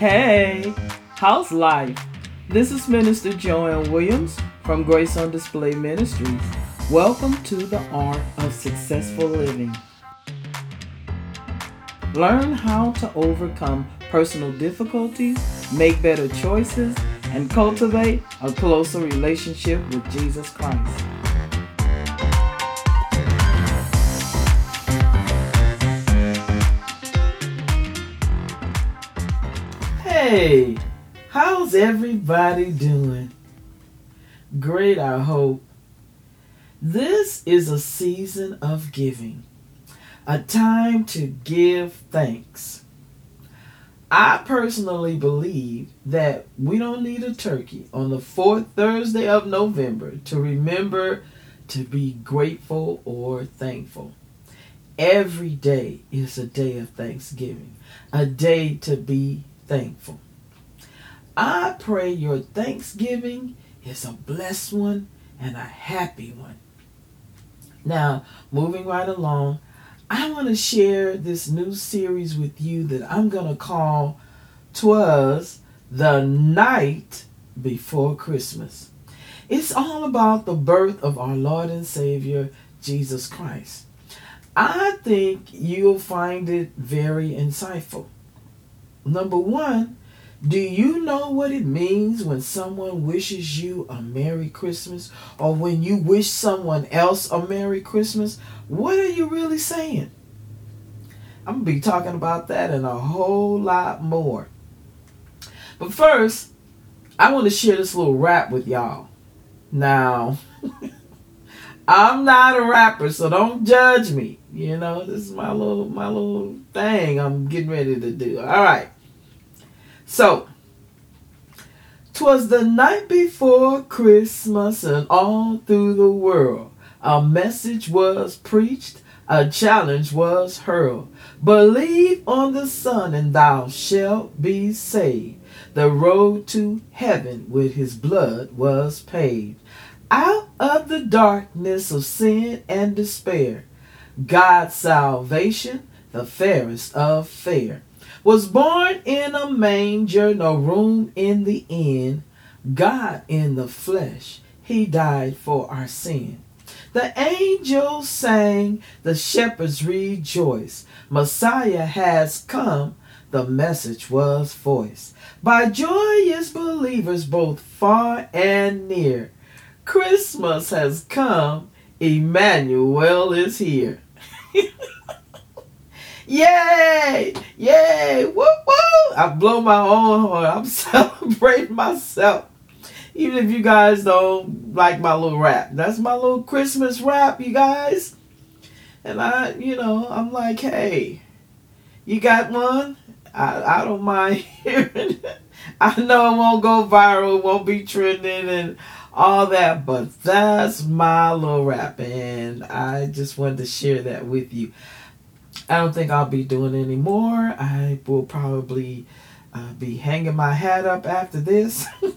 Hey, how's life? This is Minister Joanne Williams from Grace on Display Ministries. Welcome to the Art of Successful Living. Learn how to overcome personal difficulties, make better choices, and cultivate a closer relationship with Jesus Christ. Hey, how's everybody doing? Great, I hope. This is a season of giving, a time to give thanks. I personally believe that we don't need a turkey on the fourth Thursday of November to remember to be grateful or thankful. Every day is a day of thanksgiving, a day to be thankful. I pray your Thanksgiving is a blessed one and a happy one. Now, moving right along, I want to share this new series with you that I'm going to call Twas the Night Before Christmas. It's all about the birth of our Lord and Savior, Jesus Christ. I think you'll find it very insightful. Number one, do you know what it means when someone wishes you a Merry Christmas or when you wish someone else a Merry Christmas? What are you really saying? I'm going to be talking about that and a whole lot more. But first, I want to share this little rap with y'all. Now, I'm not a rapper, so don't judge me. You know, this is my little my little thing I'm getting ready to do. All right. So, twas the night before Christmas, and all through the world a message was preached, a challenge was hurled. Believe on the Son, and thou shalt be saved. The road to heaven with his blood was paved. Out of the darkness of sin and despair, God's salvation, the fairest of fair was born in a manger, no room in the inn. God in the flesh, he died for our sin. The angels sang, the shepherds rejoiced. Messiah has come, the message was voiced by joyous believers both far and near. Christmas has come, Emmanuel is here. Yay! Yay! Woo woo! I blow my own horn. I'm celebrating myself. Even if you guys don't like my little rap. That's my little Christmas rap, you guys. And I, you know, I'm like, hey, you got one? I, I don't mind hearing it. I know it won't go viral, it won't be trending and all that, but that's my little rap, and I just wanted to share that with you. I don't think I'll be doing any more. I will probably uh, be hanging my hat up after this.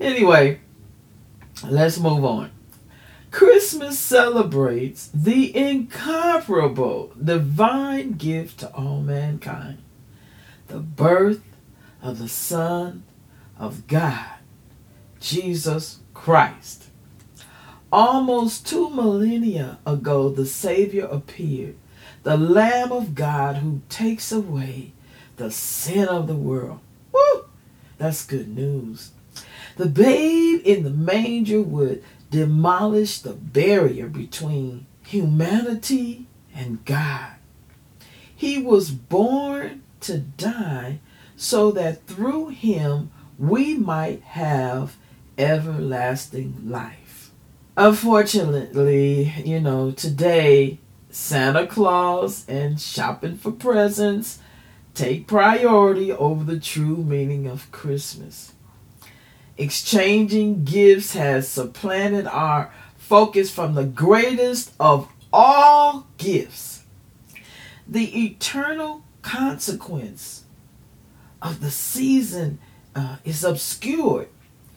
anyway, let's move on. Christmas celebrates the incomparable divine gift to all mankind the birth of the Son of God, Jesus Christ. Almost two millennia ago, the Savior appeared, the Lamb of God who takes away the sin of the world. Woo! That's good news. The babe in the manger would demolish the barrier between humanity and God. He was born to die so that through him we might have everlasting life. Unfortunately, you know, today Santa Claus and shopping for presents take priority over the true meaning of Christmas. Exchanging gifts has supplanted our focus from the greatest of all gifts. The eternal consequence of the season uh, is obscured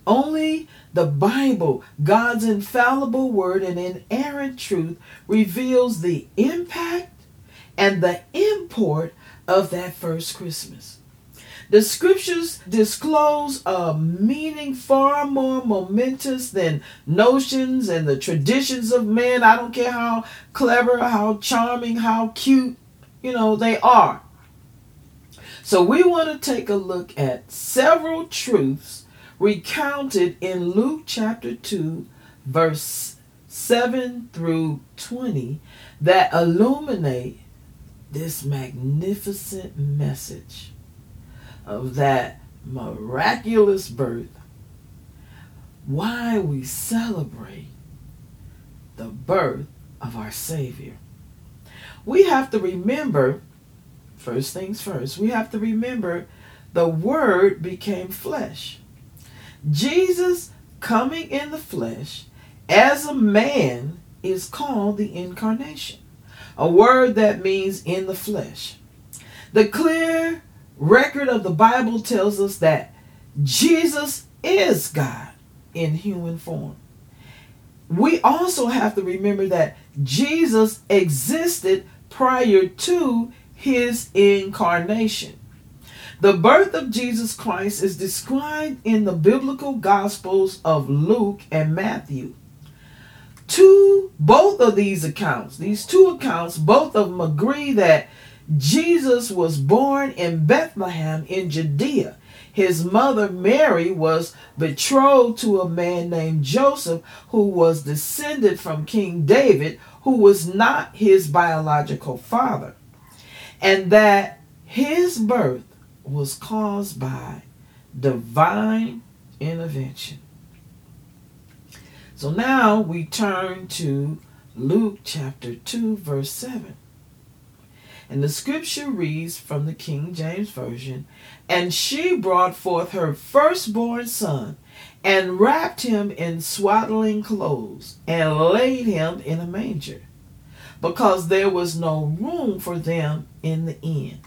only the Bible, God's infallible word and inerrant truth, reveals the impact and the import of that first Christmas. The scriptures disclose a meaning far more momentous than notions and the traditions of men. I don't care how clever, how charming, how cute, you know, they are. So we want to take a look at several truths recounted in Luke chapter 2, verse 7 through 20 that illuminate this magnificent message of that miraculous birth, why we celebrate the birth of our Savior. We have to remember, first things first, we have to remember the Word became flesh. Jesus coming in the flesh as a man is called the incarnation, a word that means in the flesh. The clear record of the Bible tells us that Jesus is God in human form. We also have to remember that Jesus existed prior to his incarnation. The birth of Jesus Christ is described in the biblical gospels of Luke and Matthew. Two, both of these accounts, these two accounts, both of them agree that Jesus was born in Bethlehem in Judea. His mother Mary was betrothed to a man named Joseph who was descended from King David, who was not his biological father. And that his birth was caused by divine intervention. So now we turn to Luke chapter 2, verse 7. And the scripture reads from the King James Version And she brought forth her firstborn son, and wrapped him in swaddling clothes, and laid him in a manger, because there was no room for them in the inn.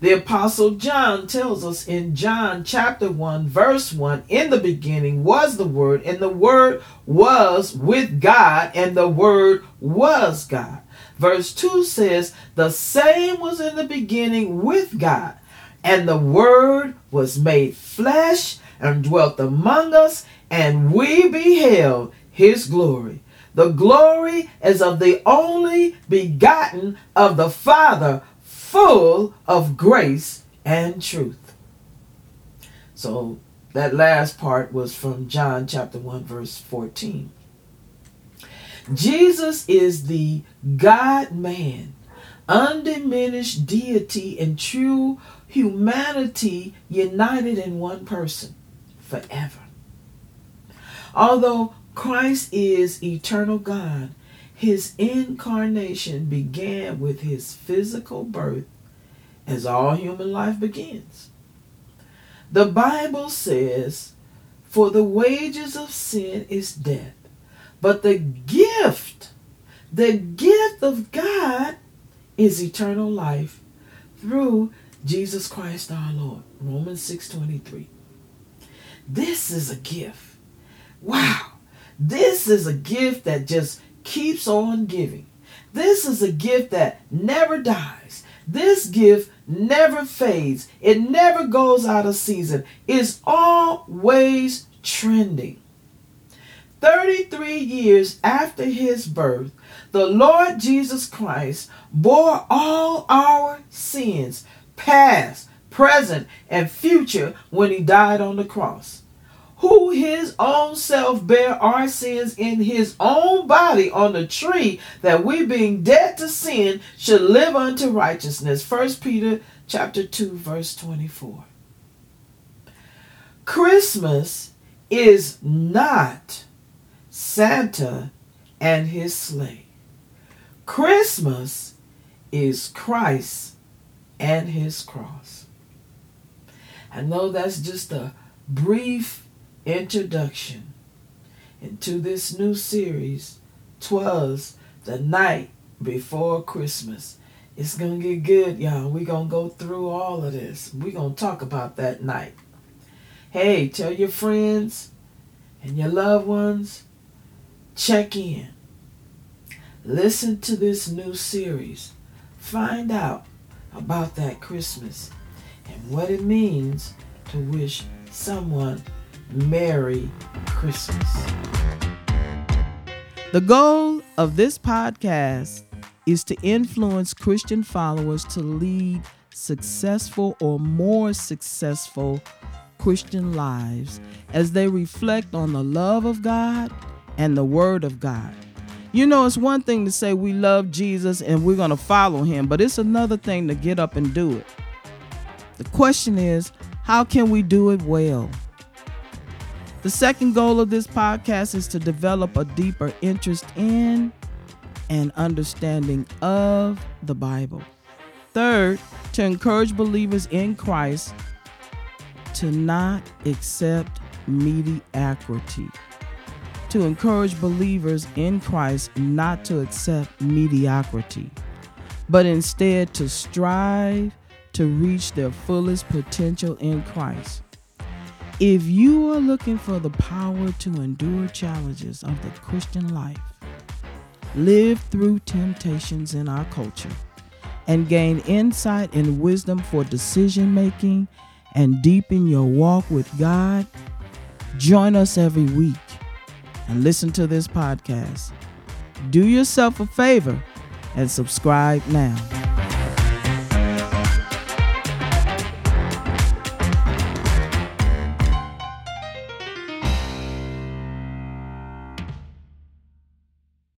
The Apostle John tells us in John chapter 1, verse 1 In the beginning was the Word, and the Word was with God, and the Word was God. Verse 2 says, The same was in the beginning with God, and the Word was made flesh and dwelt among us, and we beheld his glory. The glory is of the only begotten of the Father full of grace and truth. So that last part was from John chapter 1, verse 14. Jesus is the God man, undiminished deity and true humanity united in one person forever. Although Christ is eternal God, his incarnation began with his physical birth, as all human life begins. The Bible says, For the wages of sin is death, but the gift, the gift of God is eternal life through Jesus Christ our Lord. Romans 6:23. This is a gift. Wow. This is a gift that just keeps on giving. This is a gift that never dies. This gift never fades. It never goes out of season. It's always trending. 33 years after his birth, the Lord Jesus Christ bore all our sins, past, present, and future, when he died on the cross who his own self bare our sins in his own body on the tree, that we being dead to sin should live unto righteousness. First Peter chapter 2, verse 24. Christmas is not Santa and his sleigh. Christmas is Christ and his cross. I know that's just a brief introduction into this new series, Twas the Night Before Christmas. It's going to get good, y'all. We're going to go through all of this. We're going to talk about that night. Hey, tell your friends and your loved ones, check in. Listen to this new series. Find out about that Christmas and what it means to wish someone Merry Christmas. The goal of this podcast is to influence Christian followers to lead successful or more successful Christian lives as they reflect on the love of God and the Word of God. You know, it's one thing to say we love Jesus and we're going to follow him, but it's another thing to get up and do it. The question is, how can we do it well? The second goal of this podcast is to develop a deeper interest in and understanding of the Bible. Third, to encourage believers in Christ to not accept mediocrity. To encourage believers in Christ not to accept mediocrity, but instead to strive to reach their fullest potential in Christ. If you are looking for the power to endure challenges of the Christian life, live through temptations in our culture, and gain insight and wisdom for decision making and deepen your walk with God, join us every week and listen to this podcast. Do yourself a favor and subscribe now.